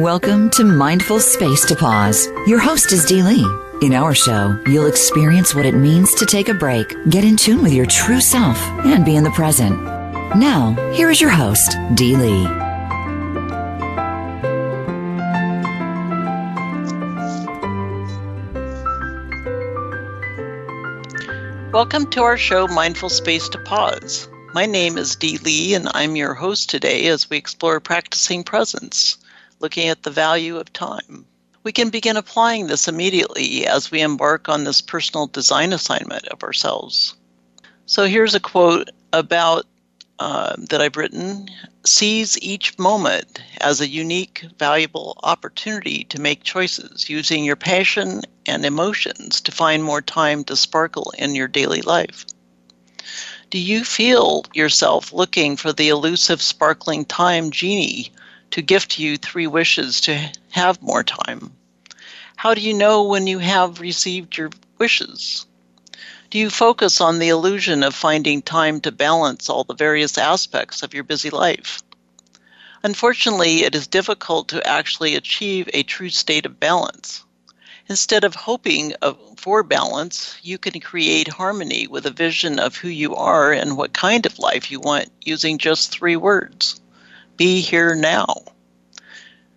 Welcome to Mindful Space to Pause. Your host is Dee Lee. In our show, you'll experience what it means to take a break, get in tune with your true self, and be in the present. Now, here is your host, Dee Lee. Welcome to our show, Mindful Space to Pause. My name is Dee Lee, and I'm your host today as we explore practicing presence, looking at the value of time. We can begin applying this immediately as we embark on this personal design assignment of ourselves. So here's a quote about uh, that I've written Seize each moment as a unique, valuable opportunity to make choices using your passion and emotions to find more time to sparkle in your daily life. Do you feel yourself looking for the elusive sparkling time genie to gift you three wishes to have more time? How do you know when you have received your wishes? Do you focus on the illusion of finding time to balance all the various aspects of your busy life? Unfortunately, it is difficult to actually achieve a true state of balance. Instead of hoping for balance, you can create harmony with a vision of who you are and what kind of life you want using just three words Be here now.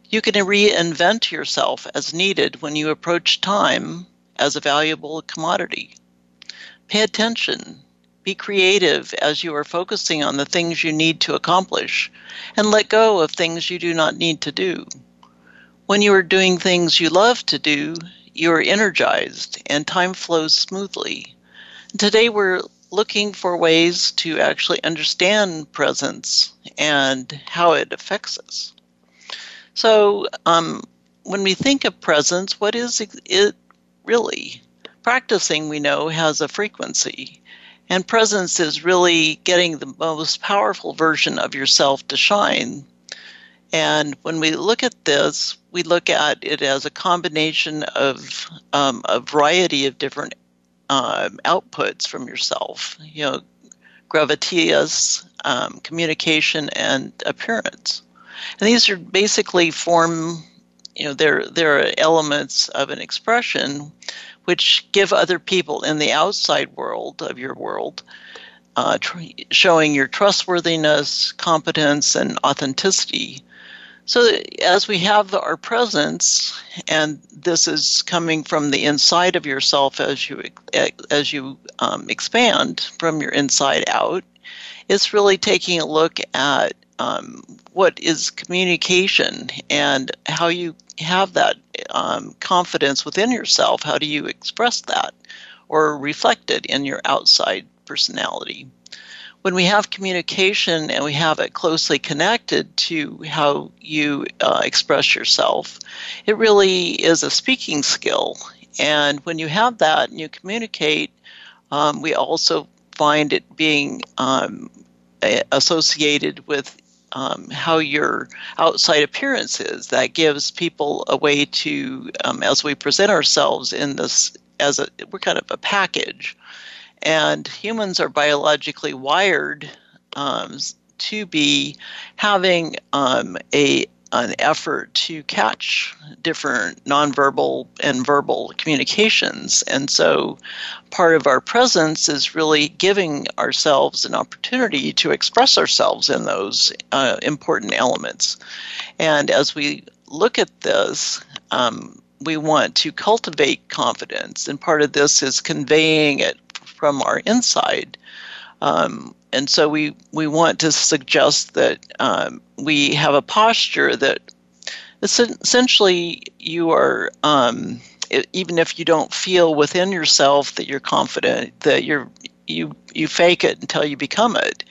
You can reinvent yourself as needed when you approach time as a valuable commodity. Pay attention. Be creative as you are focusing on the things you need to accomplish and let go of things you do not need to do. When you are doing things you love to do, you are energized and time flows smoothly. Today we're looking for ways to actually understand presence and how it affects us. So, um, when we think of presence, what is it really? practicing, we know, has a frequency. And presence is really getting the most powerful version of yourself to shine. And when we look at this, we look at it as a combination of um, a variety of different uh, outputs from yourself. You know, gravitas, um, communication, and appearance. And these are basically form. You know, they're they're elements of an expression which give other people in the outside world of your world, uh, tr- showing your trustworthiness, competence, and authenticity. So as we have our presence, and this is coming from the inside of yourself as you as you um, expand from your inside out, it's really taking a look at um, what is communication and how you have that um, confidence within yourself. How do you express that or reflect it in your outside personality? When we have communication and we have it closely connected to how you uh, express yourself, it really is a speaking skill. And when you have that and you communicate, um, we also find it being um, associated with um, how your outside appearance is. That gives people a way to, um, as we present ourselves in this, as a we're kind of a package, and humans are biologically wired um, to be having um, a an effort to catch different nonverbal and verbal communications. And so part of our presence is really giving ourselves an opportunity to express ourselves in those uh, important elements. And as we look at this, um, we want to cultivate confidence, and part of this is conveying it from our inside. Um, and so we, we want to suggest that um, we have a posture that essentially you are um, even if you don't feel within yourself that you're confident that you're you you fake it until you become it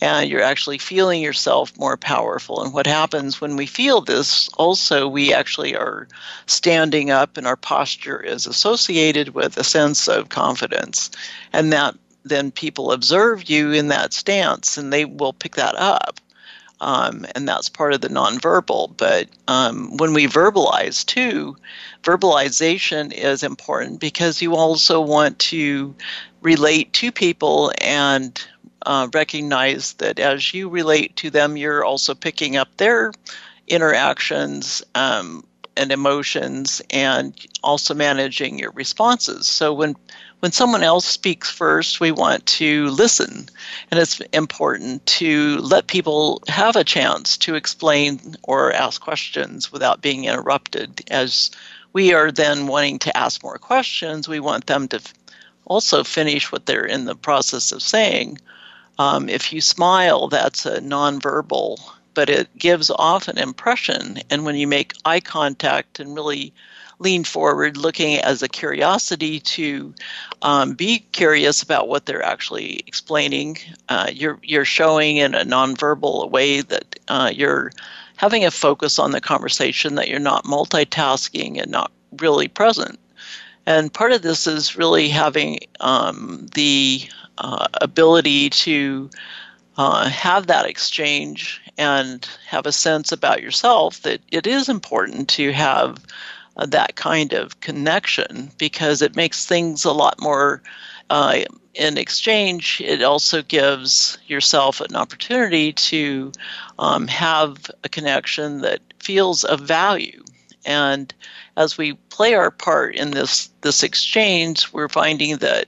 and you're actually feeling yourself more powerful and what happens when we feel this also we actually are standing up and our posture is associated with a sense of confidence and that then people observe you in that stance and they will pick that up. Um, and that's part of the nonverbal. But um, when we verbalize too, verbalization is important because you also want to relate to people and uh, recognize that as you relate to them, you're also picking up their interactions um, and emotions and also managing your responses. So when when someone else speaks first, we want to listen. And it's important to let people have a chance to explain or ask questions without being interrupted. As we are then wanting to ask more questions, we want them to also finish what they're in the process of saying. Um, if you smile, that's a nonverbal but it gives off an impression. And when you make eye contact and really lean forward, looking as a curiosity to um, be curious about what they're actually explaining, uh, you're you're showing in a nonverbal way that uh, you're having a focus on the conversation, that you're not multitasking and not really present. And part of this is really having um, the uh, ability to uh, have that exchange and have a sense about yourself that it is important to have uh, that kind of connection because it makes things a lot more uh, in exchange. It also gives yourself an opportunity to um, have a connection that feels of value. And as we play our part in this this exchange we're finding that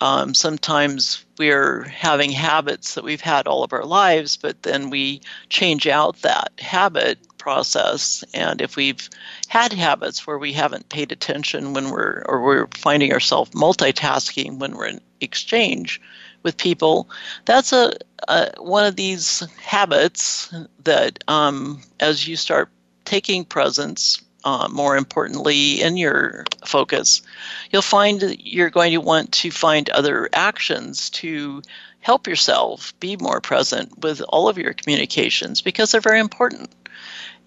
um, sometimes we're having habits that we've had all of our lives, but then we change out that habit process. And if we've had habits where we haven't paid attention when we're, or we're finding ourselves multitasking when we're in exchange with people, that's a, a one of these habits that um, as you start taking presence uh, more importantly in your focus, you'll find you're going to want to find other actions to help yourself be more present with all of your communications because they're very important.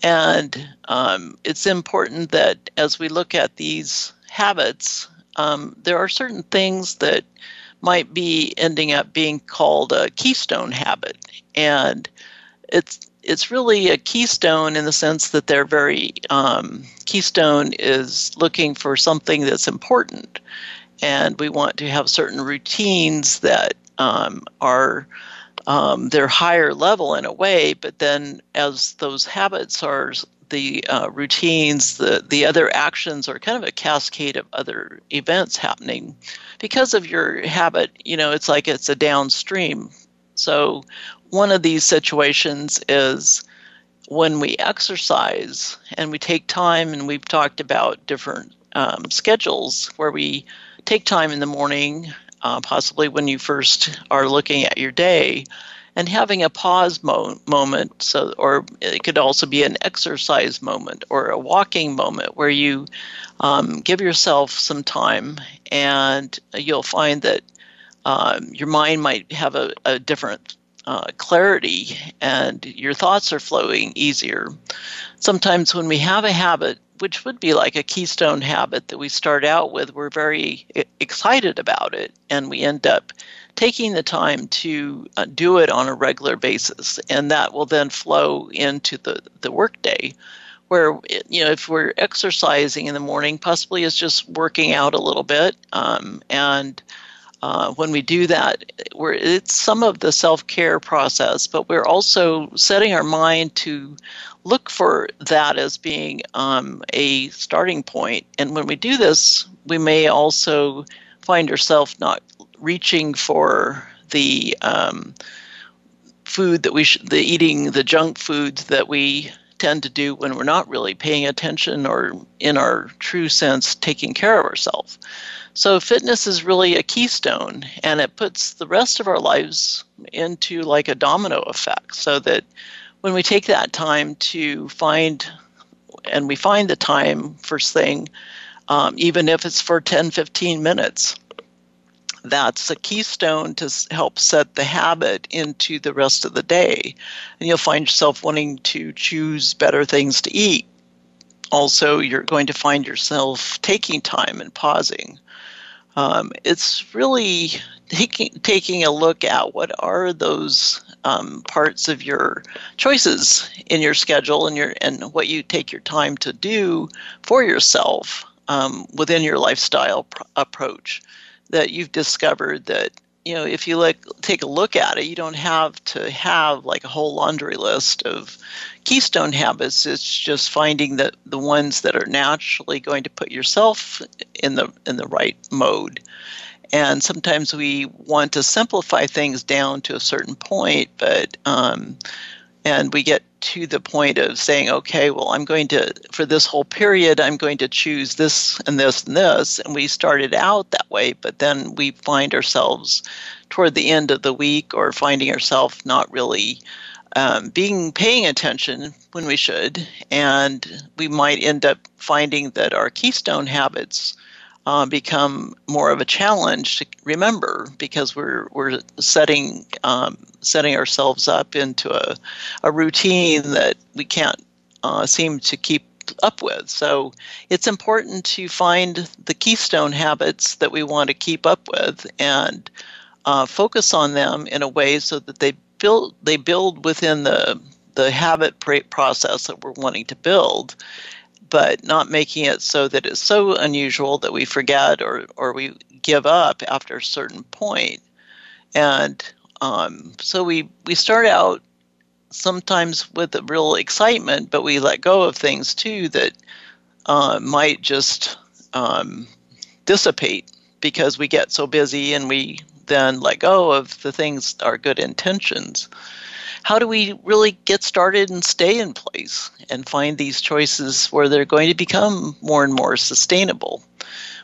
And um, it's important that as we look at these habits, um, there are certain things that might be ending up being called a keystone habit. And it's it's really a keystone in the sense that they're very um, keystone is looking for something that's important. And we want to have certain routines that um, are um, they're higher level in a way but then as those habits are the uh, routines the the other actions are kind of a cascade of other events happening. Because of your habit you know it's like it's a downstream. So one of these situations is when we exercise and we take time, and we've talked about different um, schedules where we take time in the morning, uh, possibly when you first are looking at your day, and having a pause mo- moment. So, or it could also be an exercise moment or a walking moment where you um, give yourself some time, and you'll find that um, your mind might have a, a different uh, clarity and your thoughts are flowing easier. Sometimes, when we have a habit, which would be like a keystone habit that we start out with, we're very excited about it and we end up taking the time to uh, do it on a regular basis. And that will then flow into the, the workday where you know if we're exercising in the morning possibly it's just working out a little bit um, and uh, when we do that, we're, it's some of the self care process, but we're also setting our mind to look for that as being um, a starting point. And when we do this, we may also find ourselves not reaching for the um, food that we should, the eating the junk foods that we tend to do when we're not really paying attention or in our true sense taking care of ourselves. So fitness is really a keystone and it puts the rest of our lives into like a domino effect so that when we take that time to find and we find the time first thing um, even if it's for 10 15 minutes that's a keystone to help set the habit into the rest of the day. And you'll find yourself wanting to choose better things to eat. Also you're going to find yourself taking time and pausing um, it's really taking taking a look at what are those um, parts of your choices in your schedule and your and what you take your time to do for yourself um, within your lifestyle pr- approach that you've discovered that you know, if you like take a look at it, you don't have to have like a whole laundry list of keystone habits. It's just finding the the ones that are naturally going to put yourself in the in the right mode. And sometimes we want to simplify things down to a certain point, but um, and we get to the point of saying, okay, well, I'm going to, for this whole period, I'm going to choose this and this and this. And we started out that way, but then we find ourselves toward the end of the week or finding ourselves not really um, being paying attention when we should. And we might end up finding that our keystone habits uh, become more of a challenge to remember because we're we're setting um, setting ourselves up into a, a routine that we can't uh, seem to keep up with. So it's important to find the keystone habits that we want to keep up with and uh, focus on them in a way so that they build they build within the the habit process that we're wanting to build but not making it so that it's so unusual that we forget or, or we give up after a certain point. And um, so we, we start out sometimes with a real excitement, but we let go of things too that uh, might just um, dissipate because we get so busy and we then let go of the things, our good intentions how do we really get started and stay in place and find these choices where they're going to become more and more sustainable?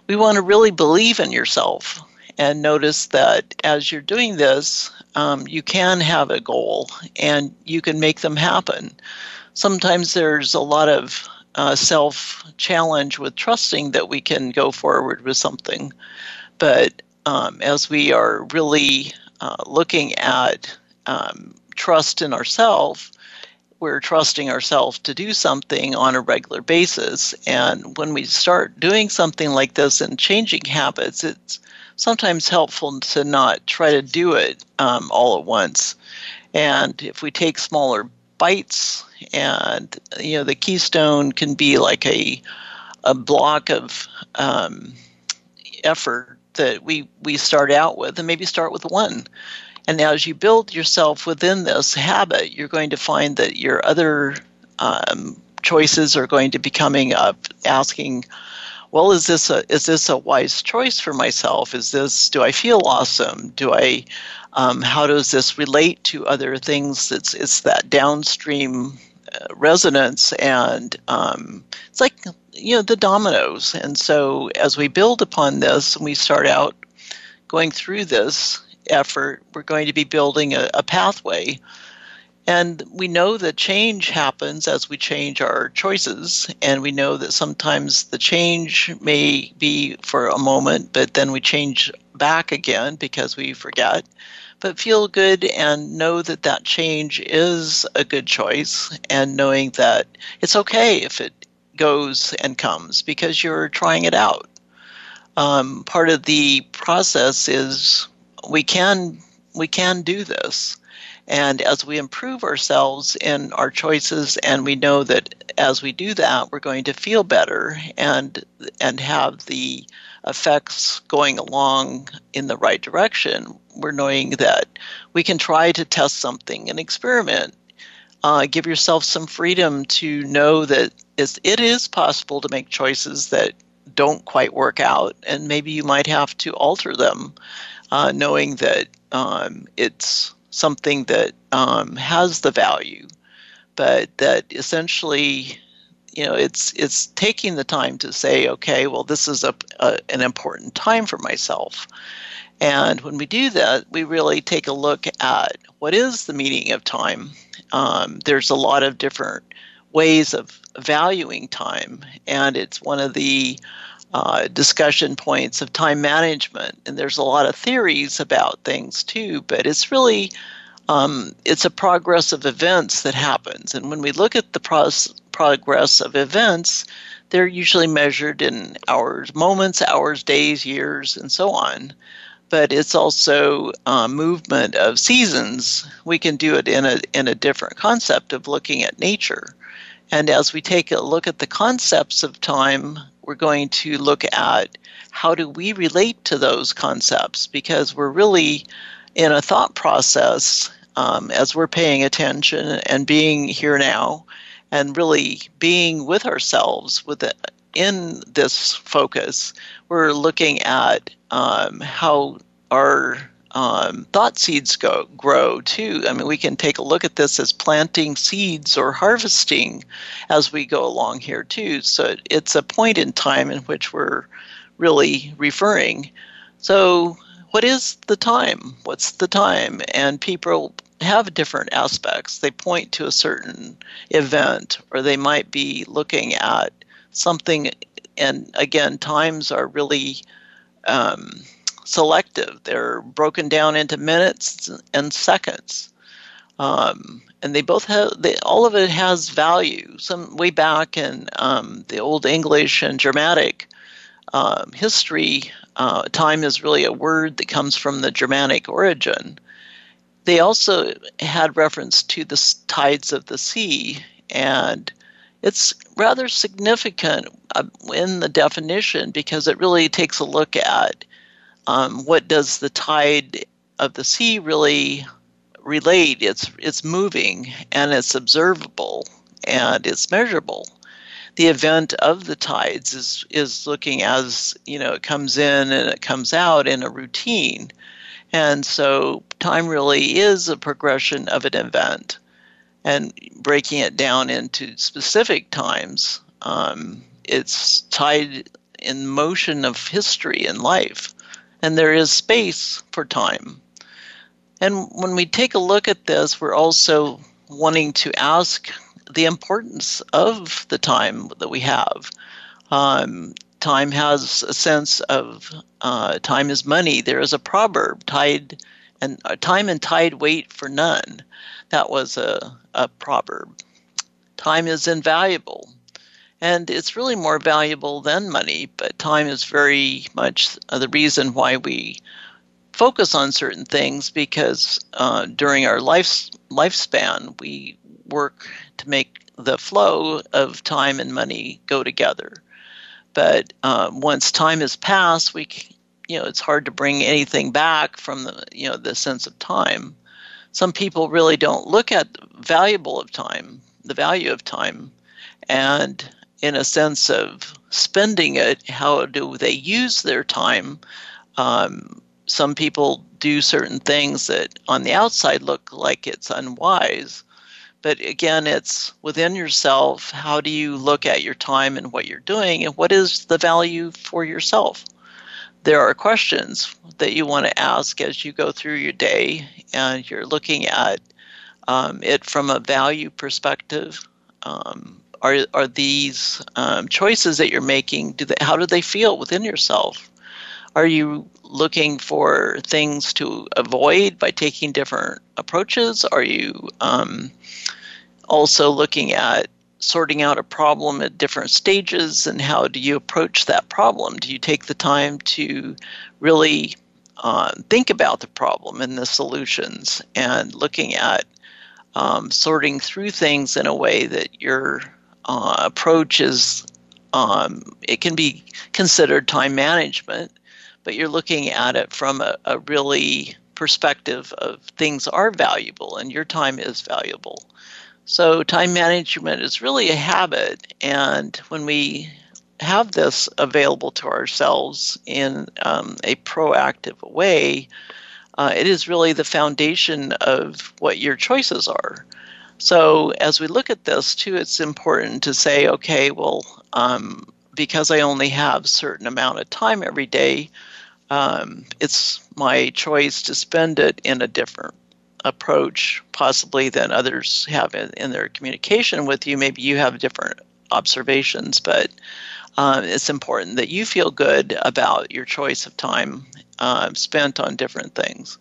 We want to really believe in yourself and notice that as you're doing this, um, you can have a goal and you can make them happen. Sometimes there's a lot of uh, self challenge with trusting that we can go forward with something. But um, as we are really uh, looking at um, trust in ourselves, we're trusting ourselves to do something on a regular basis. And when we start doing something like this and changing habits, it's sometimes helpful to not try to do it um, all at once. And if we take smaller bites, and you know, the keystone can be like a a block of um, effort that we we start out with, and maybe start with one and as you build yourself within this habit, you're going to find that your other um, choices are going to be coming up, asking, well, is this a is this a wise choice for myself? Is this do I feel awesome? Do I um, how does this relate to other things? It's it's that downstream uh, resonance, and um, it's like you know the dominoes. And so as we build upon this, and we start out going through this, effort, we're going to be building a, a pathway. And we know that change happens as we change our choices. And we know that sometimes the change may be for a moment, but then we change back again because we forget. But feel good and know that that change is a good choice, and knowing that it's okay if it goes and comes because you're trying it out. Um, part of the process is we can we can do this. And as we improve ourselves in our choices and we know that as we do that we're going to feel better and and have the effects going along in the right direction we're knowing that we can try to test something and experiment. Uh, give yourself some freedom to know that it is possible to make choices that don't quite work out and maybe you might have to alter them uh, knowing that um, it's something that um, has the value, but that essentially, you know, it's it's taking the time to say, okay, well, this is a, a an important time for myself. And when we do that, we really take a look at what is the meaning of time. Um, there's a lot of different ways of valuing time, and it's one of the uh, discussion points of time management, and there's a lot of theories about things too. But it's really um, it's a progress of events that happens, and when we look at the pros- progress of events, they're usually measured in hours, moments, hours, days, years, and so on. But it's also uh, movement of seasons. We can do it in a in a different concept of looking at nature. And as we take a look at the concepts of time, we're going to look at how do we relate to those concepts? Because we're really in a thought process um, as we're paying attention and being here now and really being with ourselves with it, in this focus we're looking at um, how our um, thought seeds go grow too. I mean, we can take a look at this as planting seeds or harvesting as we go along here too. So it's a point in time in which we're really referring. So, what is the time? What's the time? And people have different aspects. They point to a certain event, or they might be looking at something. And again, times are really um, selective. They're broken down into minutes and seconds. Um, and they both have they, all of it has value. Some way back in um, the Old English and Germanic um, history, uh, time is really a word that comes from the Germanic origin. They also had reference to the tides of the sea, and it's rather significant uh, in the definition because it really takes a look at um, what does the tide of the sea really relate? It's it's moving and it's observable and it's measurable. The event of the tides is is looking as you know it comes in and it comes out in a routine, and so time really is a progression of an event, and breaking it down into specific times. Um, it's tied in motion of history and life and there is space for time. And when we take a look at this, we're also wanting to ask the importance of the time that we have. Um, time has a sense of uh, time is money. There is a proverb, tide and uh, time and tide wait for none. That was a, a proverb. Time is invaluable. And it's really more valuable than money, but time is very much the reason why we focus on certain things because uh, during our life, lifespan, we work to make the flow of time and money go together. But uh, once time has passed, we, you know, it's hard to bring anything back from the, you know, the sense of time. Some people really don't look at valuable of time, the value of time, and in a sense of spending it. How do they use their time? Um, some people do certain things that on the outside look like it's unwise. But again, it's within yourself. How do you look at your time and what you're doing, and what is the value for yourself? There are questions that you want to ask as you go through your day, and you're looking at um, it from a value perspective. Um, are are these um, choices that you're making? Do they, how do they feel within yourself? Are you looking for things to avoid by taking different approaches? Are you um, also looking at sorting out a problem at different stages and how do you approach that problem? Do you take the time to really uh, think about the problem and the solutions and looking at um, sorting through things in a way that you're uh, approach is um, it can be considered time management, but you're looking at it from a, a really perspective of things are valuable and your time is valuable. So, time management is really a habit, and when we have this available to ourselves in um, a proactive way, uh, it is really the foundation of what your choices are. So as we look at this too, it's important to say, okay, well, um, because I only have a certain amount of time every day, um, it's my choice to spend it in a different approach, possibly than others have in, in their communication with you. Maybe you have different observations, but um, it's important that you feel good about your choice of time uh, spent on different things.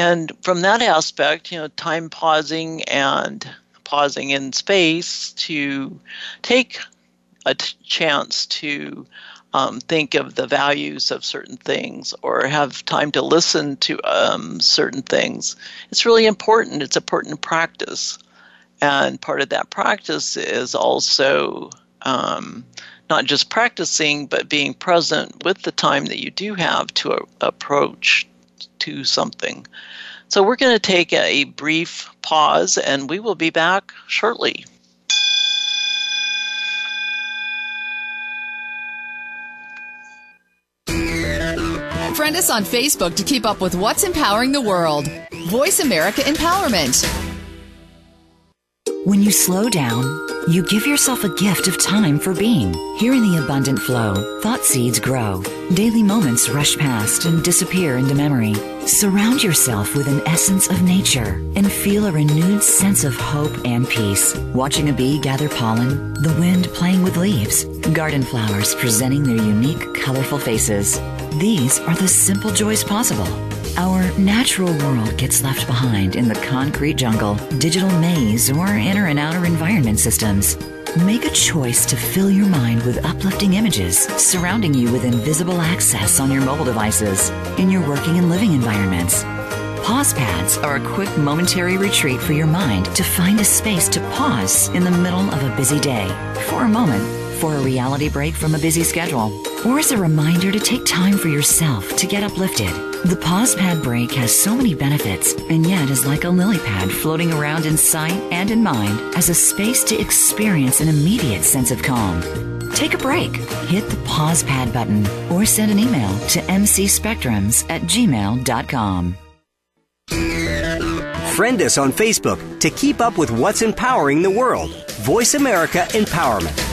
And from that aspect, you know, time pausing and pausing in space to take a t- chance to um, think of the values of certain things or have time to listen to um, certain things. It's really important. It's important practice. And part of that practice is also um, not just practicing, but being present with the time that you do have to a- approach to something. So we're going to take a brief pause and we will be back shortly. Friend us on Facebook to keep up with what's empowering the world. Voice America Empowerment. When you slow down, you give yourself a gift of time for being. Here in the abundant flow, thought seeds grow. Daily moments rush past and disappear into memory. Surround yourself with an essence of nature and feel a renewed sense of hope and peace. Watching a bee gather pollen, the wind playing with leaves, garden flowers presenting their unique, colorful faces. These are the simple joys possible. Our natural world gets left behind in the concrete jungle, digital maze, or inner and outer environment systems. Make a choice to fill your mind with uplifting images, surrounding you with invisible access on your mobile devices, in your working and living environments. Pause pads are a quick momentary retreat for your mind to find a space to pause in the middle of a busy day for a moment for a reality break from a busy schedule, or as a reminder to take time for yourself to get uplifted. The pause pad break has so many benefits and yet is like a lily pad floating around in sight and in mind as a space to experience an immediate sense of calm. Take a break. Hit the pause pad button or send an email to mcspectrums at gmail.com. Friend us on Facebook to keep up with what's empowering the world. Voice America Empowerment.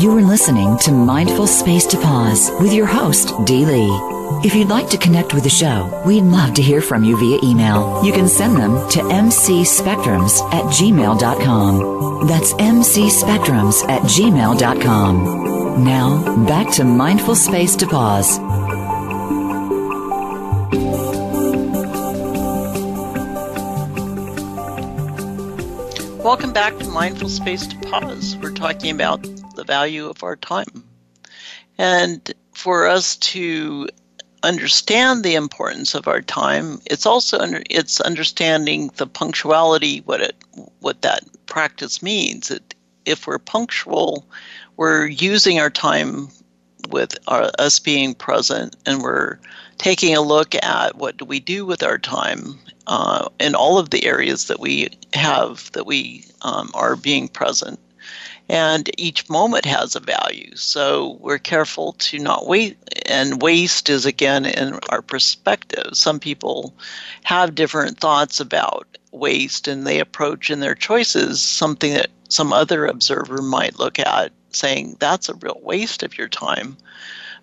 You are listening to Mindful Space to Pause with your host, Dee Lee. If you'd like to connect with the show, we'd love to hear from you via email. You can send them to mcspectrums at gmail.com. That's mcspectrums at gmail.com. Now, back to Mindful Space to Pause. Welcome back to Mindful Space to Pause. We're talking about the value of our time. And for us to understand the importance of our time, it's also under, it's understanding the punctuality, what it what that practice means. It, if we're punctual, we're using our time with our, us being present, and we're taking a look at what do we do with our time uh, in all of the areas that we have that we um, are being present. And each moment has a value. So we're careful to not wait. And waste is, again, in our perspective. Some people have different thoughts about waste and they approach in their choices something that some other observer might look at saying, that's a real waste of your time.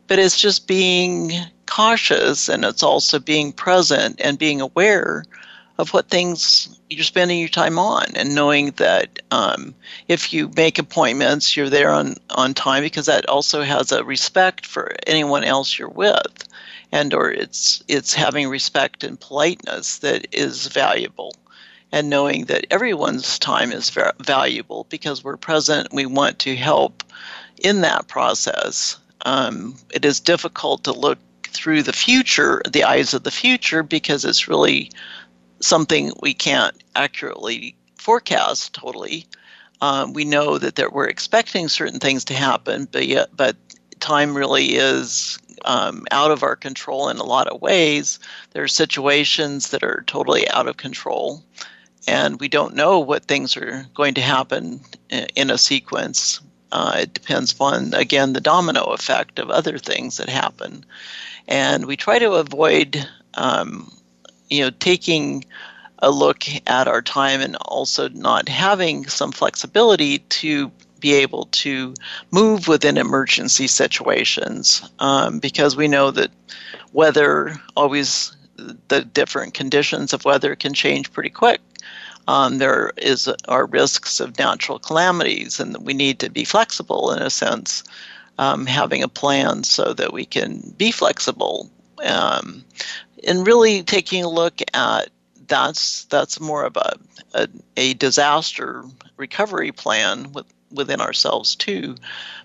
But it's just being cautious and it's also being present and being aware of what things you're spending your time on and knowing that um, if you make appointments you're there on, on time because that also has a respect for anyone else you're with and or it's it's having respect and politeness that is valuable and knowing that everyone's time is valuable because we're present we want to help in that process um, it is difficult to look through the future, the eyes of the future, because it's really something we can't accurately forecast totally. Um, we know that there, we're expecting certain things to happen, but yet, but time really is um, out of our control in a lot of ways. There are situations that are totally out of control, and we don't know what things are going to happen in a sequence. Uh, it depends upon, again, the domino effect of other things that happen. And we try to avoid, um, you know, taking a look at our time and also not having some flexibility to be able to move within emergency situations um, because we know that weather always the different conditions of weather can change pretty quick um, there is are risks of natural calamities, and we need to be flexible in a sense, um, having a plan so that we can be flexible, um, and really taking a look at that's that's more of a, a, a disaster recovery plan with, within ourselves too,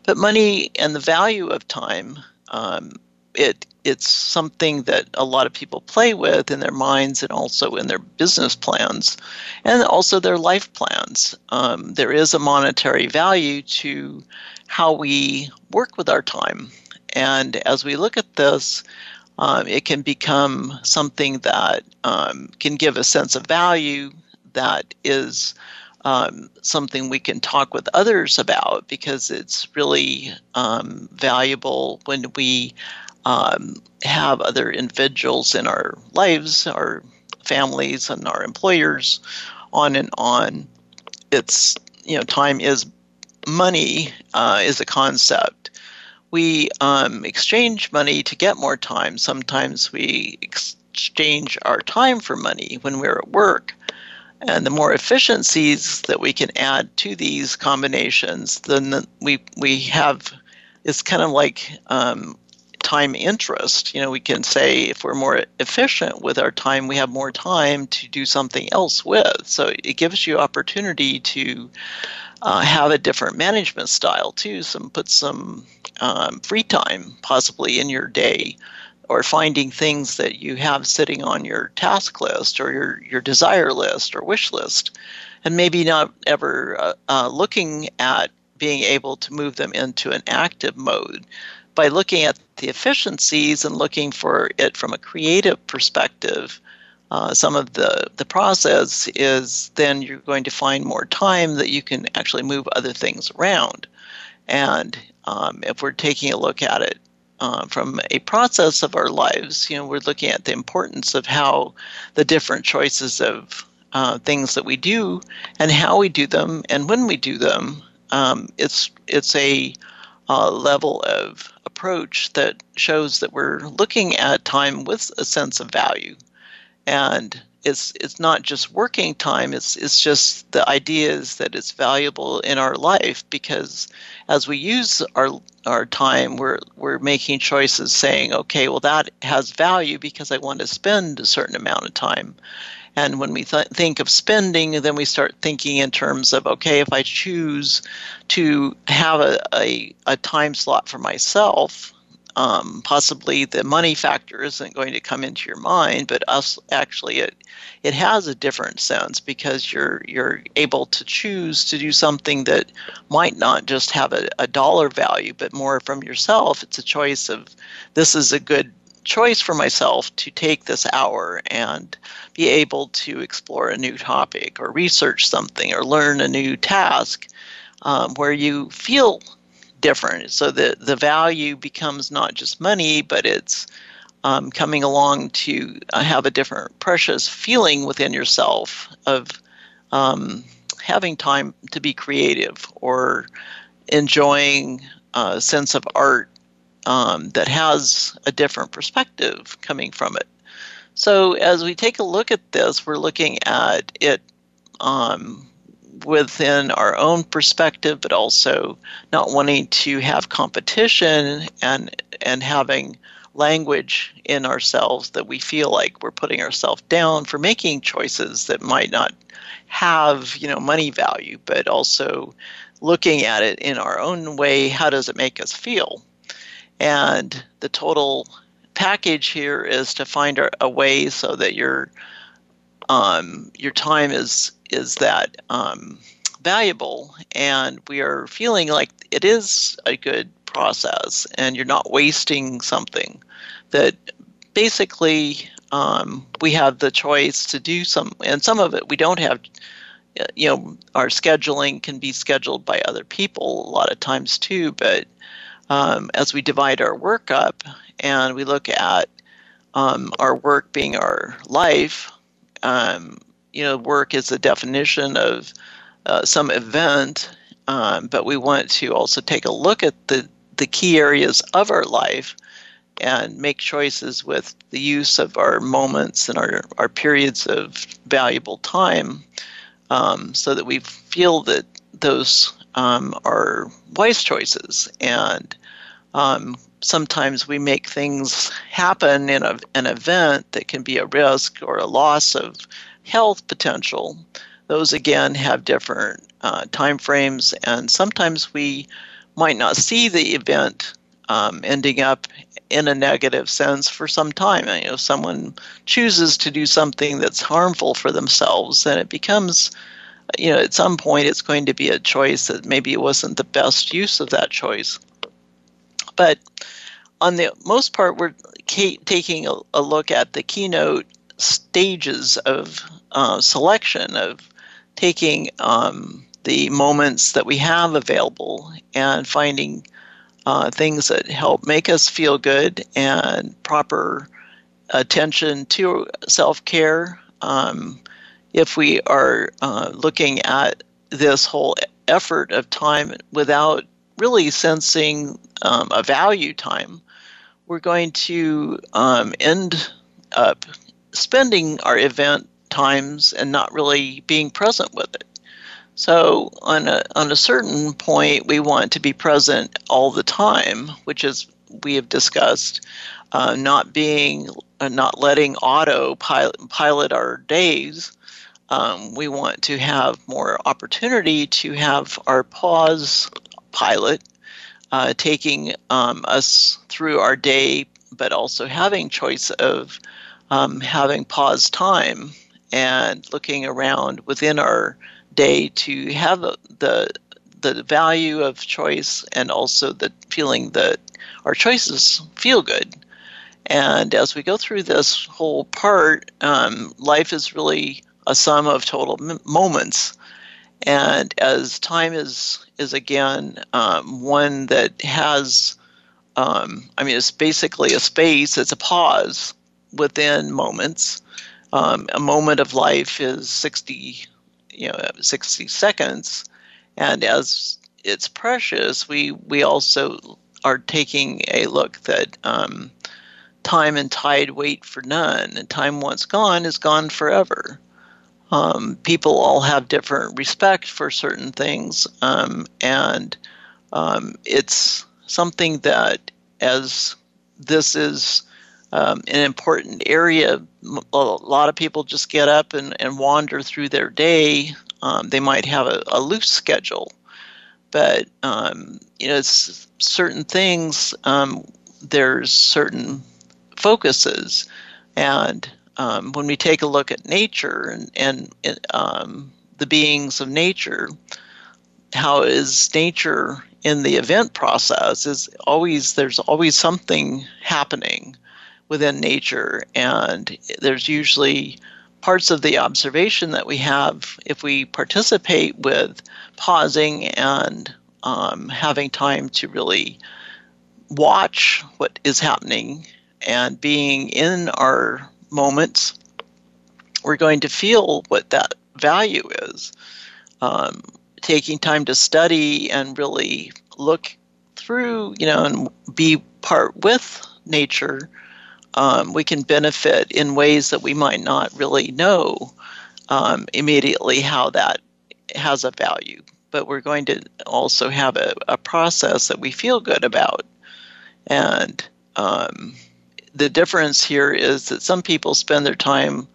but money and the value of time um, it it's something that a lot of people play with in their minds and also in their business plans and also their life plans. Um, there is a monetary value to how we work with our time. And as we look at this, um, it can become something that um, can give a sense of value that is um, something we can talk with others about because it's really um, valuable when we um, have other individuals in our lives, our families, and our employers, on and on. It's, you know, time is money uh, is a concept. We um, exchange money to get more time. Sometimes we exchange our time for money when we're at work. And the more efficiencies that we can add to these combinations, then we we have. It's kind of like um, time interest. You know, we can say if we're more efficient with our time, we have more time to do something else with. So it gives you opportunity to uh, have a different management style too. Some put some um, free time possibly in your day or finding things that you have sitting on your task list or your, your desire list or wish list, and maybe not ever uh, uh, looking at being able to move them into an active mode. By looking at the efficiencies and looking for it from a creative perspective, uh, some of the, the process is then you're going to find more time that you can actually move other things around. And um, if we're taking a look at it uh, from a process of our lives, you know, we're looking at the importance of how the different choices of uh, things that we do and how we do them and when we do them. Um, it's it's a uh, level of approach that shows that we're looking at time with a sense of value, and it's it's not just working time it's it's just the idea is that it's valuable in our life because as we use our our time we're we're making choices saying okay well that has value because I want to spend a certain amount of time and when we th- think of spending then we start thinking in terms of okay if I choose to have a, a, a time slot for myself um, possibly the money factor isn't going to come into your mind, but us actually it it has a different sense because you're you're able to choose to do something that might not just have a, a dollar value, but more from yourself. It's a choice of this is a good choice for myself to take this hour and be able to explore a new topic or research something or learn a new task um, where you feel different. So the the value becomes not just money, but it's um, coming along to uh, have a different precious feeling within yourself of um, having time to be creative or enjoying a sense of art um, that has a different perspective coming from it. So as we take a look at this, we're looking at it um, within our own perspective, but also not wanting to have competition and and having language in ourselves that we feel like we're putting ourselves down for making choices that might not have you know money value, but also looking at it in our own way. How does it make us feel? And the total package here is to find a, a way so that your um, your time is is that um, valuable, and we are feeling like it is a good process, and you're not wasting something. That basically um, we have the choice to do some, and some of it we don't have. You know, our scheduling can be scheduled by other people a lot of times too, but um, as we divide our work up and we look at um, our work being our life, um, you know, work is a definition of uh, some event, um, but we want to also take a look at the, the key areas of our life and make choices with the use of our moments and our, our periods of valuable time um, so that we feel that those um, are wise choices. And um, sometimes we make things happen in a, an event that can be a risk or a loss of health potential. Those again have different uh, time frames, and sometimes we might not see the event um, ending up in a negative sense for some time. You know, if someone chooses to do something that's harmful for themselves, then it becomes, you know, at some point it's going to be a choice that maybe it wasn't the best use of that choice. But on the most part, we're taking a, a look at the keynote stages of uh, selection of taking um, the moments that we have available and finding uh, things that help make us feel good and proper attention to self care. Um, if we are uh, looking at this whole effort of time without really sensing um, a value time, we're going to um, end up spending our event times and not really being present with it. So on a on a certain point, we want to be present all the time, which is we have discussed, uh, not being uh, not letting auto pilot, pilot our days. Um, we want to have more opportunity to have our pause pilot, uh, taking um, us through our day, but also having choice of um, having pause time and looking around within our day to have the the value of choice and also the feeling that our choices feel good. And as we go through this whole part, um, life is really a sum of total m- moments. And as time is is again um, one that has, um, I mean, it's basically a space. It's a pause within moments. Um, a moment of life is 60, you know, 60 seconds, and as it's precious, we we also are taking a look that um, time and tide wait for none, and time once gone is gone forever. Um, people all have different respect for certain things, um, and um, it's something that as this is um, an important area. A lot of people just get up and, and wander through their day. Um, they might have a, a loose schedule, but you know, it's certain things. There's certain focuses, and um, when we take a look at nature and, and um, the beings of nature, how is nature in the event process is always there's always something happening within nature. And there's usually parts of the observation that we have if we participate with pausing and um, having time to really watch what is happening and being in our moments, we're going to feel what that value is. Um, taking time to study and really look through, you know, and be part with nature um, we can benefit in ways that we might not really know um, immediately how that has a value. But we're going to also have a, a process that we feel good about. And um, the difference here is that some people spend their time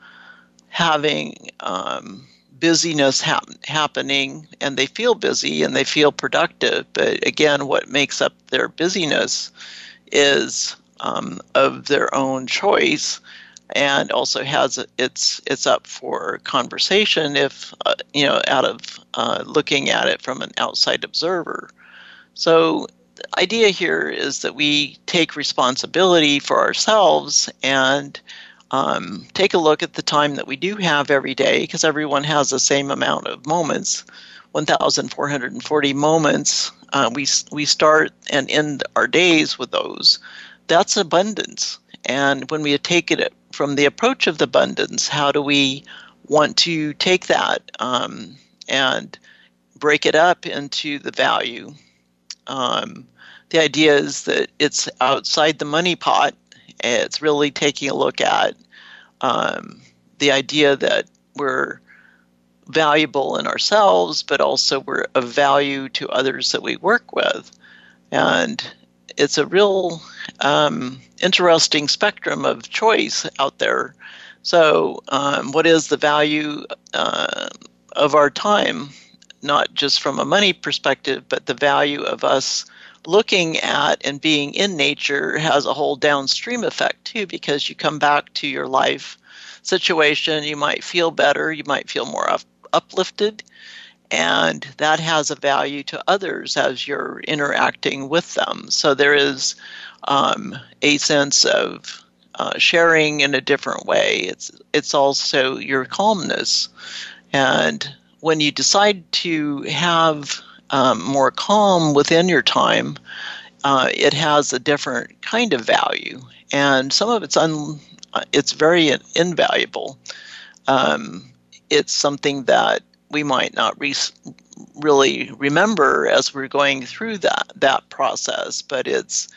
having um, busyness hap- happening and they feel busy and they feel productive. But again, what makes up their busyness is um, of their own choice and also has it's it's up for conversation if uh, you know out of uh, looking at it from an outside observer so idea here is that we take responsibility for ourselves and um, take a look at the time that we do have every day because everyone has the same amount of moments 1440 moments uh, we we start and end our days with those that's abundance. And when we take it from the approach of the abundance, how do we want to take that um, and break it up into the value? Um, the idea is that it's outside the money pot. It's really taking a look at um, the idea that we're valuable in ourselves, but also we're of value to others that we work with. And it's a real um, interesting spectrum of choice out there. So, um, what is the value uh, of our time, not just from a money perspective, but the value of us looking at and being in nature has a whole downstream effect too, because you come back to your life situation, you might feel better, you might feel more up- uplifted, and that has a value to others as you're interacting with them. So there is um, a sense of uh, sharing in a different way. It's it's also your calmness, and when you decide to have um, more calm within your time, uh, it has a different kind of value, and some of it's un, it's very invaluable. Um, it's something that we might not re- really remember as we're going through that that process, but it's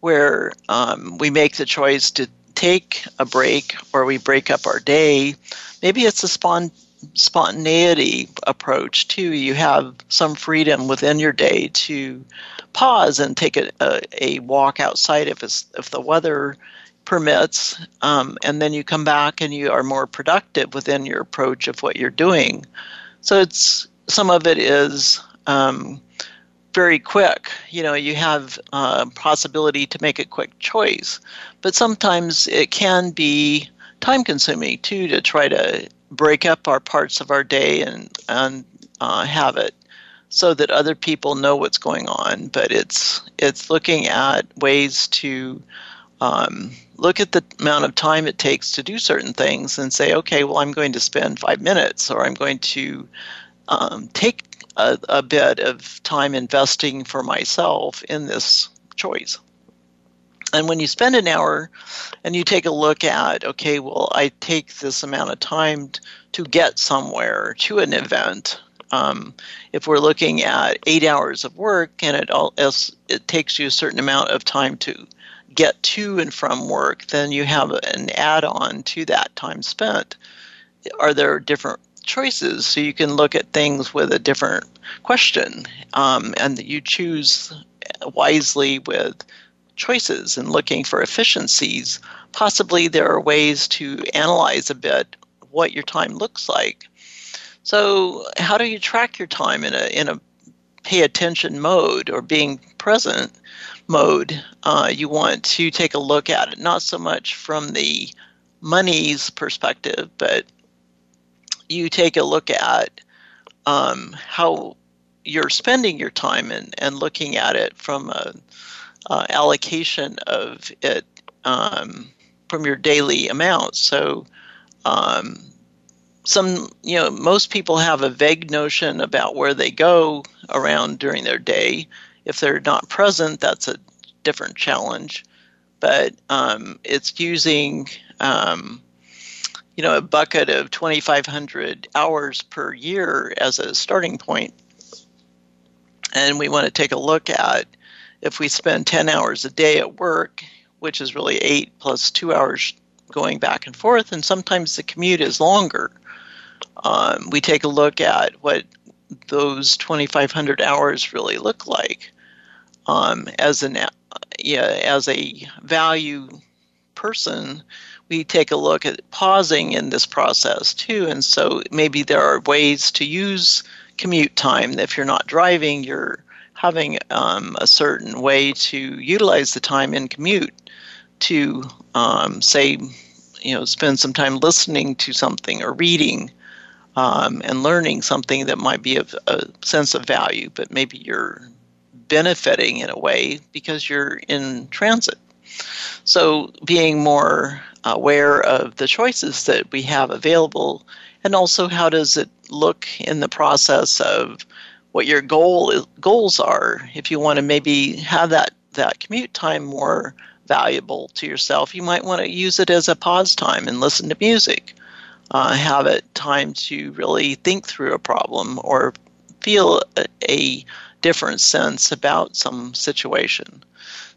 where um, we make the choice to take a break or we break up our day. Maybe it's a spon- spontaneity approach too. You have some freedom within your day to pause and take a, a, a walk outside if it's if the weather permits, um, and then you come back and you are more productive within your approach of what you're doing. So it's some of it is um, very quick. You know, you have a uh, possibility to make a quick choice, but sometimes it can be time consuming too to try to break up our parts of our day and and uh, have it so that other people know what's going on. But it's it's looking at ways to um, look at the amount of time it takes to do certain things and say, okay, well, I'm going to spend five minutes, or I'm going to um, take a, a bit of time investing for myself in this choice. And when you spend an hour and you take a look at, okay, well, I take this amount of time to get somewhere to an event. Um, if we're looking at eight hours of work and it all it takes you a certain amount of time to get to and from work, then you have an add on to that time spent. Are there different choices? So you can look at things with a different question um, and that you choose wisely with choices and looking for efficiencies. Possibly there are ways to analyze a bit what your time looks like. So, how do you track your time in a in a pay attention mode or being present mode, uh, you want to take a look at it, not so much from the money's perspective, but you take a look at um, how you're spending your time and, and looking at it from a uh, allocation of it um, from your daily amount. So, um, some you know most people have a vague notion about where they go around during their day if they're not present, that's a different challenge. But um, it's using, um, you know, a bucket of 2,500 hours per year as a starting point. And we want to take a look at if we spend 10 hours a day at work, which is really eight plus two hours going back and forth, and sometimes the commute is longer. Um, we take a look at what those 2,500 hours really look like um, as an yeah, as a value person. We take a look at pausing in this process too, and so maybe there are ways to use commute time. If you're not driving, you're having um, a certain way to utilize the time in commute to um, say, you know, spend some time listening to something or reading um, and learning something that might be of a sense of value, but maybe you're benefiting in a way because you're in transit. So, being more aware of the choices that we have available, and also how does it look in the process of what your goal goals are. If you want to maybe have that that commute time more valuable to yourself, you might want to use it as a pause time and listen to music uh, have it time to really think through a problem or feel a, a different sense about some situation.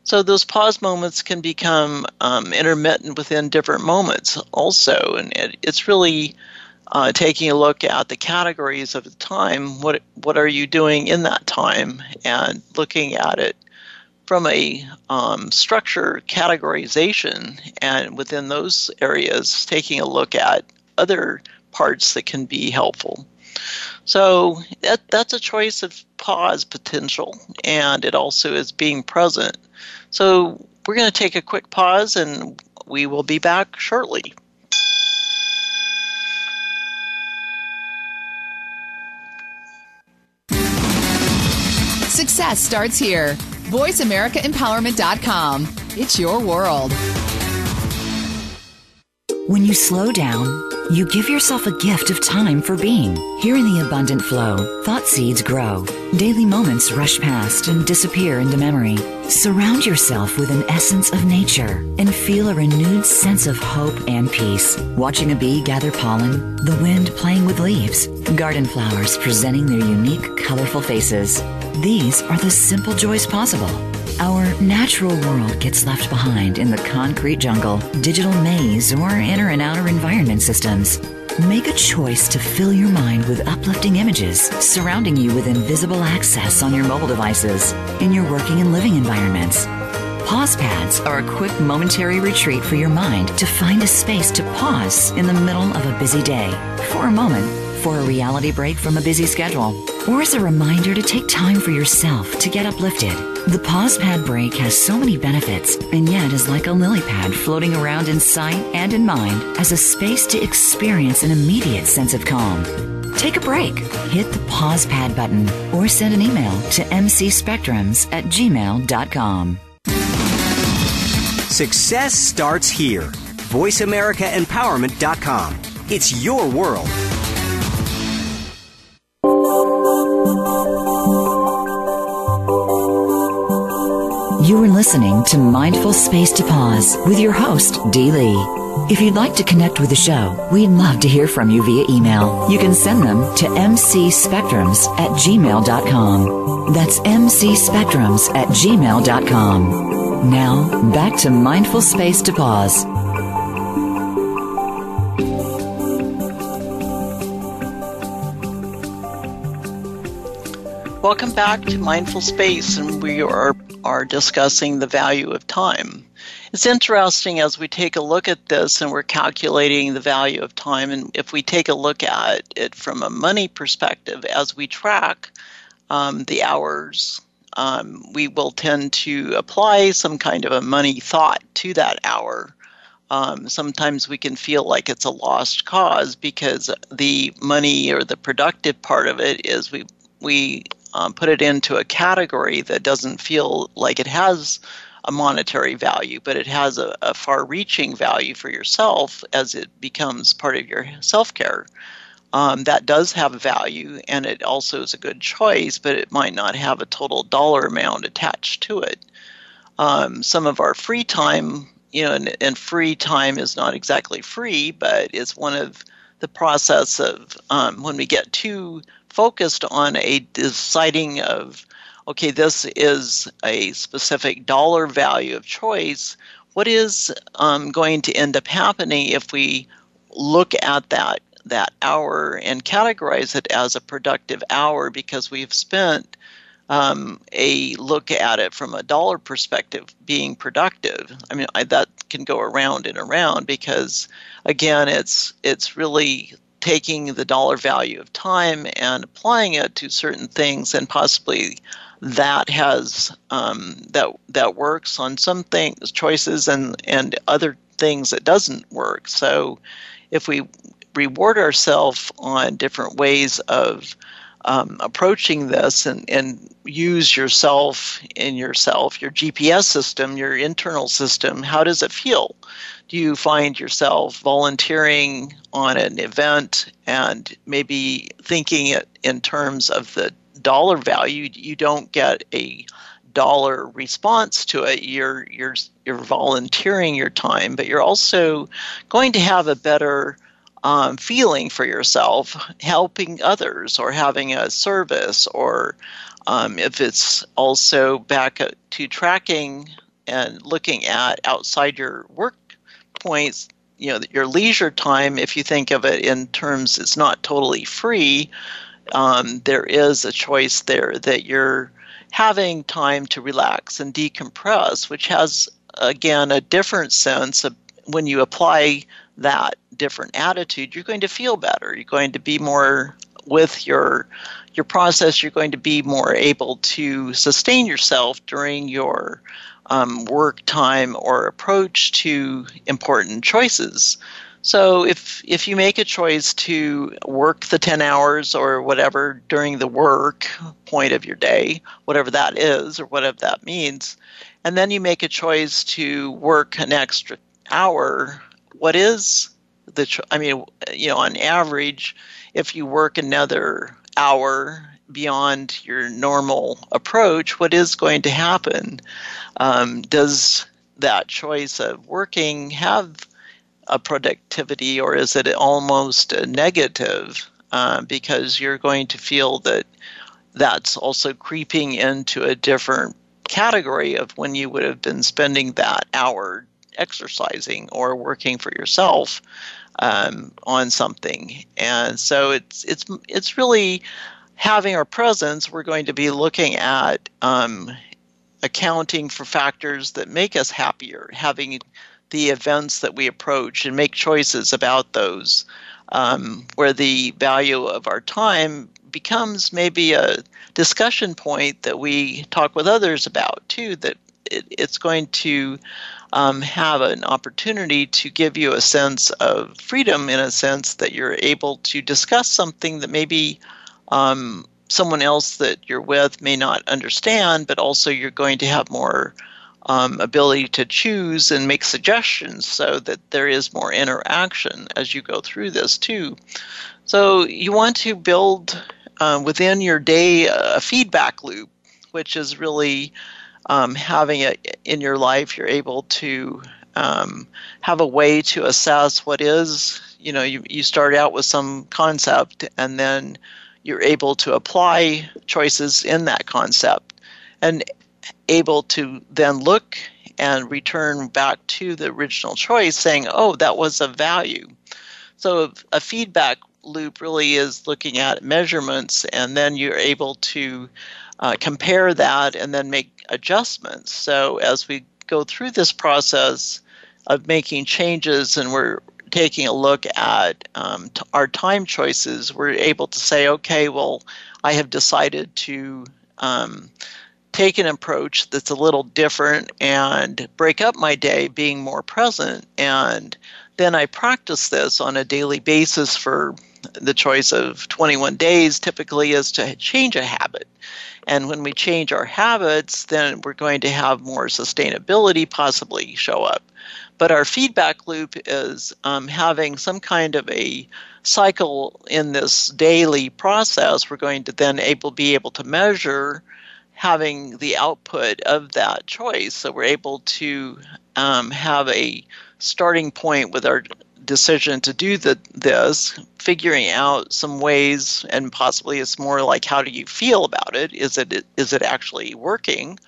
So those pause moments can become um, intermittent within different moments also, and it, it's really uh, taking a look at the categories of the time. What what are you doing in that time, and looking at it from a um, structure categorization, and within those areas, taking a look at other parts that can be helpful. So that, that's a choice of pause potential, and it also is being present. So we're going to take a quick pause and we will be back shortly. Success starts here. VoiceAmericaEmpowerment.com. It's your world. When you slow down, you give yourself a gift of time for being. Here in the abundant flow, thought seeds grow. Daily moments rush past and disappear into memory. Surround yourself with an essence of nature and feel a renewed sense of hope and peace. Watching a bee gather pollen, the wind playing with leaves, garden flowers presenting their unique, colorful faces. These are the simple joys possible. Our natural world gets left behind in the concrete jungle, digital maze, or inner and outer environment systems. Make a choice to fill your mind with uplifting images, surrounding you with invisible access on your mobile devices, in your working and living environments. Pause pads are a quick momentary retreat for your mind to find a space to pause in the middle of a busy day for a moment for a reality break from a busy schedule, or as a reminder to take time for yourself to get uplifted. The pause pad break has so many benefits and yet is like a lily pad floating around in sight and in mind as a space to experience an immediate sense of calm. Take a break. Hit the pause pad button or send an email to mcspectrums at gmail.com. Success starts here. VoiceAmericaEmpowerment.com. It's your world. You are listening to Mindful Space to Pause with your host, Dee Lee. If you'd like to connect with the show, we'd love to hear from you via email. You can send them to mcspectrums at gmail.com. That's mcspectrums at gmail.com. Now, back to Mindful Space to Pause. Welcome back to Mindful Space, and we are, are discussing the value of time. It's interesting as we take a look at this and we're calculating the value of time, and if we take a look at it from a money perspective, as we track um, the hours, um, we will tend to apply some kind of a money thought to that hour. Um, sometimes we can feel like it's a lost cause because the money or the productive part of it is we we um, put it into a category that doesn't feel like it has a monetary value, but it has a, a far reaching value for yourself as it becomes part of your self care. Um, that does have value and it also is a good choice, but it might not have a total dollar amount attached to it. Um, some of our free time, you know, and, and, free time is not exactly free, but it's one of the process of um, when we get too focused on a deciding of okay this is a specific dollar value of choice what is um, going to end up happening if we look at that that hour and categorize it as a productive hour because we've spent um, a look at it from a dollar perspective being productive. I mean I, that can go around and around because again it's it's really taking the dollar value of time and applying it to certain things, and possibly that has um, that that works on some things, choices, and and other things that doesn't work. So, if we reward ourselves on different ways of um, approaching this and, and use yourself in yourself, your GPS system, your internal system, how does it feel? Do you find yourself volunteering on an event and maybe thinking it in terms of the dollar value? You don't get a dollar response to it. You're you're you're volunteering your time, but you're also going to have a better um, feeling for yourself, helping others, or having a service, or um, if it's also back to tracking and looking at outside your work points, you know, your leisure time, if you think of it in terms it's not totally free, um, there is a choice there that you're having time to relax and decompress, which has, again, a different sense of when you apply that different attitude, you're going to feel better. You're going to be more with your your process, you're going to be more able to sustain yourself during your um, work time or approach to important choices. So if if you make a choice to work the 10 hours or whatever during the work point of your day, whatever that is or whatever that means, and then you make a choice to work an extra hour, what is the I mean, you know, on average, if you work another hour beyond your normal approach, what is going to happen? Um, does that choice of working have a productivity or is it almost a negative uh, because you're going to feel that that's also creeping into a different category of when you would have been spending that hour exercising or working for yourself um, on something and so it's it's it's really having our presence we're going to be looking at um, accounting for factors that make us happier having the events that we approach and make choices about those, um, where the value of our time becomes maybe a discussion point that we talk with others about too. That it, it's going to um, have an opportunity to give you a sense of freedom in a sense that you're able to discuss something that maybe um, someone else that you're with may not understand, but also you're going to have more um, ability to choose and make suggestions so that there is more interaction as you go through this too. So you want to build uh, within your day a feedback loop, which is really um, having it in your life. You're able to um, have a way to assess what is, you know, you, you start out with some concept and then you're able to apply choices in that concept. And able to then look and return back to the original choice saying, oh, that was a value. So a feedback loop really is looking at measurements, and then you're able to uh, compare that and then make adjustments. So as we go through this process of making changes and we're taking a look at um, t- our time choices, we're able to say, okay, well, I have decided to um, take an approach that's a little different and break up my day being more present. And then I practice this on a daily basis for the choice of 21 days, typically, is to change a habit. And when we change our habits, then we're going to have more sustainability possibly show up. But our feedback loop is um, having some kind of a cycle in this daily process. We're going to then able be able to measure having the output of that choice. So we're able to um, have a starting point with our decision to do the, this, figuring out some ways, and possibly it's more like how do you feel about it? Is it is it actually working?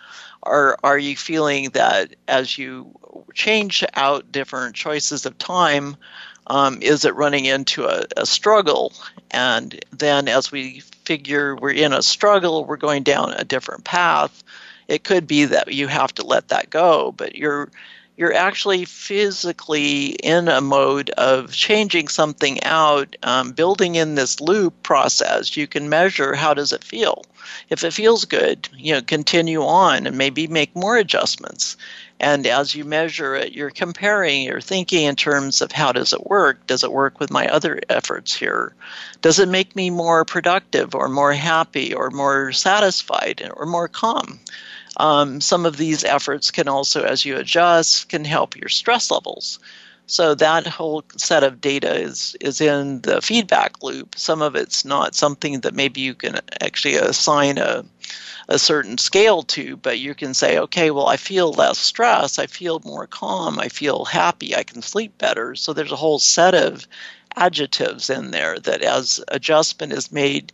Or are you feeling that as you change out different choices of time, um, is it running into a, a struggle? And then as we figure we're in a struggle, we're going down a different path. It could be that you have to let that go, but you're you're actually physically in a mode of changing something out, um, building in this loop process. You can measure how does it feel. If it feels good, you know, continue on and maybe make more adjustments. And as you measure it, you're comparing, you're thinking in terms of how does it work? Does it work with my other efforts here? Does it make me more productive or more happy or more satisfied or more calm? Um, some of these efforts can also, as you adjust, can help your stress levels. So that whole set of data is is in the feedback loop. Some of it's not something that maybe you can actually assign a a certain scale to, but you can say, okay, well, I feel less stress, I feel more calm, I feel happy, I can sleep better. So there's a whole set of adjectives in there that as adjustment is made,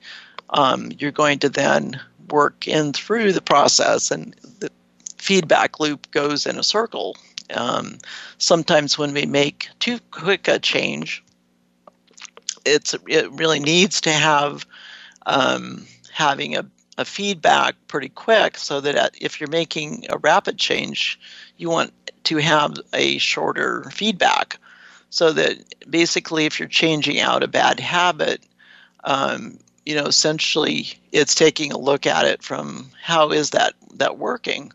um, you're going to then work in through the process and the feedback loop goes in a circle. Um, sometimes when we make too quick a change, it's it really needs to have um, having a a feedback pretty quick so that if you're making a rapid change, you want to have a shorter feedback. So that basically, if you're changing out a bad habit, um, you know, essentially it's taking a look at it from how is that that working,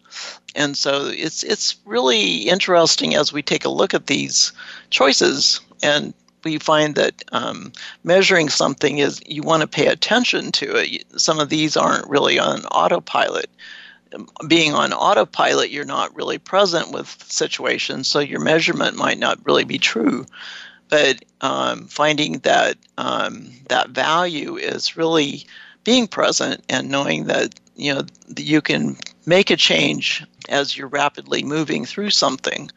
and so it's it's really interesting as we take a look at these choices and we find that um, measuring something is you want to pay attention to it. Some of these aren't really on autopilot. Being on autopilot, you're not really present with situations, so your measurement might not really be true. But um, finding that um, that value is really being present and knowing that you know you can make a change as you're rapidly moving through something.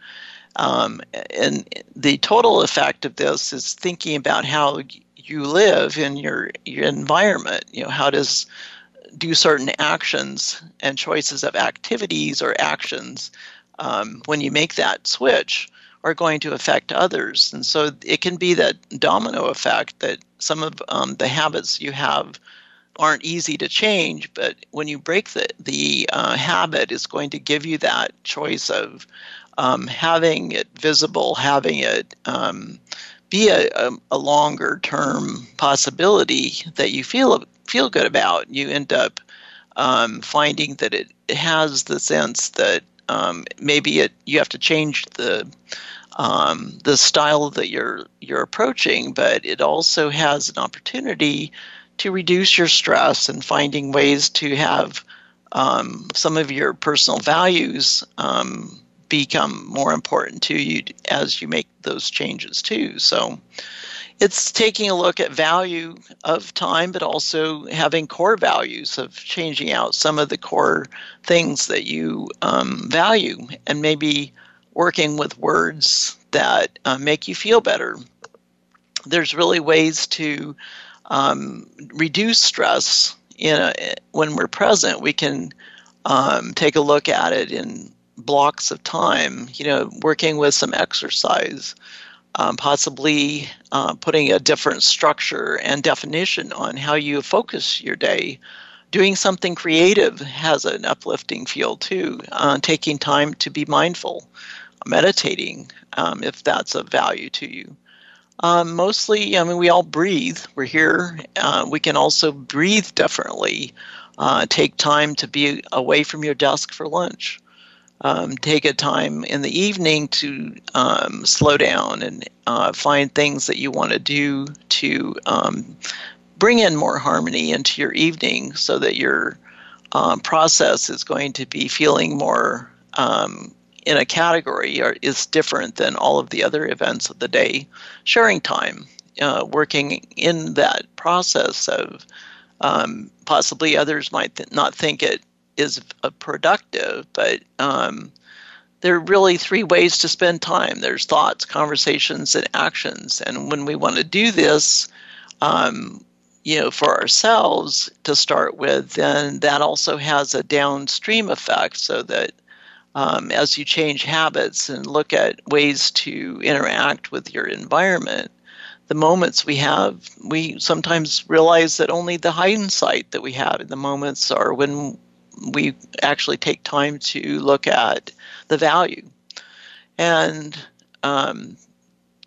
Um, and the total effect of this is thinking about how you live in your your environment. You know, how does do certain actions and choices of activities or actions um, when you make that switch are going to affect others. And so it can be that domino effect that some of um, the habits you have aren't easy to change, but when you break the, the uh, habit, it's going to give you that choice of um, having it visible, having it um, be a, a, a, longer term possibility that you feel feel good about. You end up um, finding that it has the sense that um, maybe it you have to change the um, the style that you're you're approaching, but it also has an opportunity to reduce your stress and finding ways to have um, some of your personal values um, become more important to you as you make those changes too. So it's taking a look at value of time, but also having core values of changing out some of the core things that you um, value and maybe working with words that uh, make you feel better. There's really ways to um, reduce stress in a, when we're present. We can um, take a look at it in blocks of time. You know, working with some exercise, um, possibly uh, putting a different structure and definition on how you focus your day. Doing something creative has an uplifting feel too. Uh, taking time to be mindful, meditating, um, if that's of value to you. Um, mostly, I mean, we all breathe. We're here. Uh, we can also breathe differently. Uh, take time to be away from your desk for lunch. Um, take a time in the evening to um, slow down and uh, find things that you want to do to um, bring in more harmony into your evening so that your um, process is going to be feeling more um, in a category are, is different than all of the other events of the day. Sharing time, uh, working in that process of um, possibly others might th- not think it is productive, but um, there are really three ways to spend time there's thoughts, conversations, and actions. And when we want to do this, um, you know, for ourselves to start with, then that also has a downstream effect so that um, as you change habits and look at ways to interact with your environment, the moments we have, we sometimes realize that only the hindsight that we have in the moments are when we actually take time to look at the value. And um,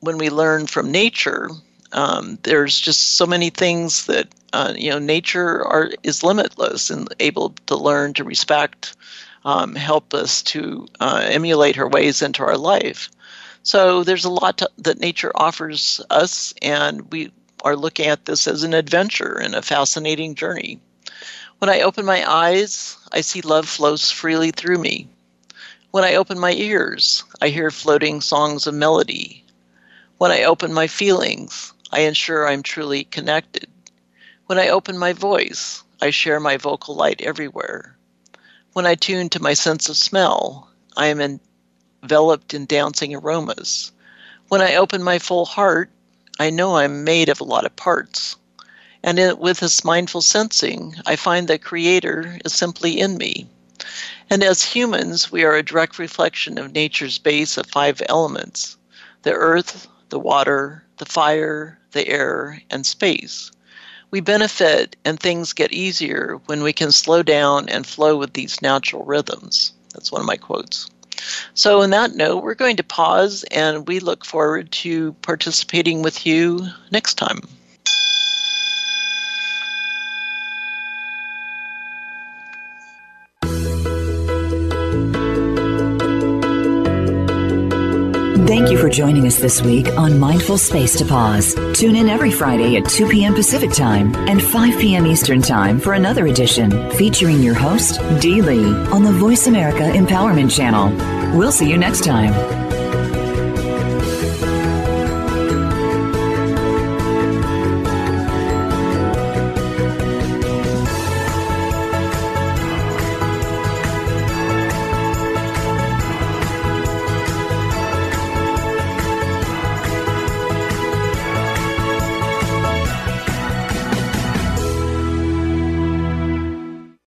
when we learn from nature, um, there's just so many things that uh, you know nature are is limitless and able to learn to respect um, help us to uh, emulate her ways into our life. So there's a lot to, that nature offers us, and we are looking at this as an adventure and a fascinating journey. When I open my eyes, I see love flows freely through me. When I open my ears, I hear floating songs of melody. When I open my feelings, I ensure I'm truly connected. When I open my voice, I share my vocal light everywhere. When I tune to my sense of smell, I am enveloped in dancing aromas. When I open my full heart, I know I'm made of a lot of parts. And in, with this mindful sensing, I find that Creator is simply in me. And as humans, we are a direct reflection of nature's base of five elements the earth, the water, the fire, the air, and space we benefit and things get easier when we can slow down and flow with these natural rhythms. That's one of my quotes. So, on that note, we're going to pause and we look forward to participating with you next time. Thank you for joining us this week on Mindful Space to Pause. Tune in every Friday at 2 p.m. Pacific Time and 5 p.m. Eastern Time for another edition featuring your host, Dee Lee, on the Voice America Empowerment Channel. We'll see you next time.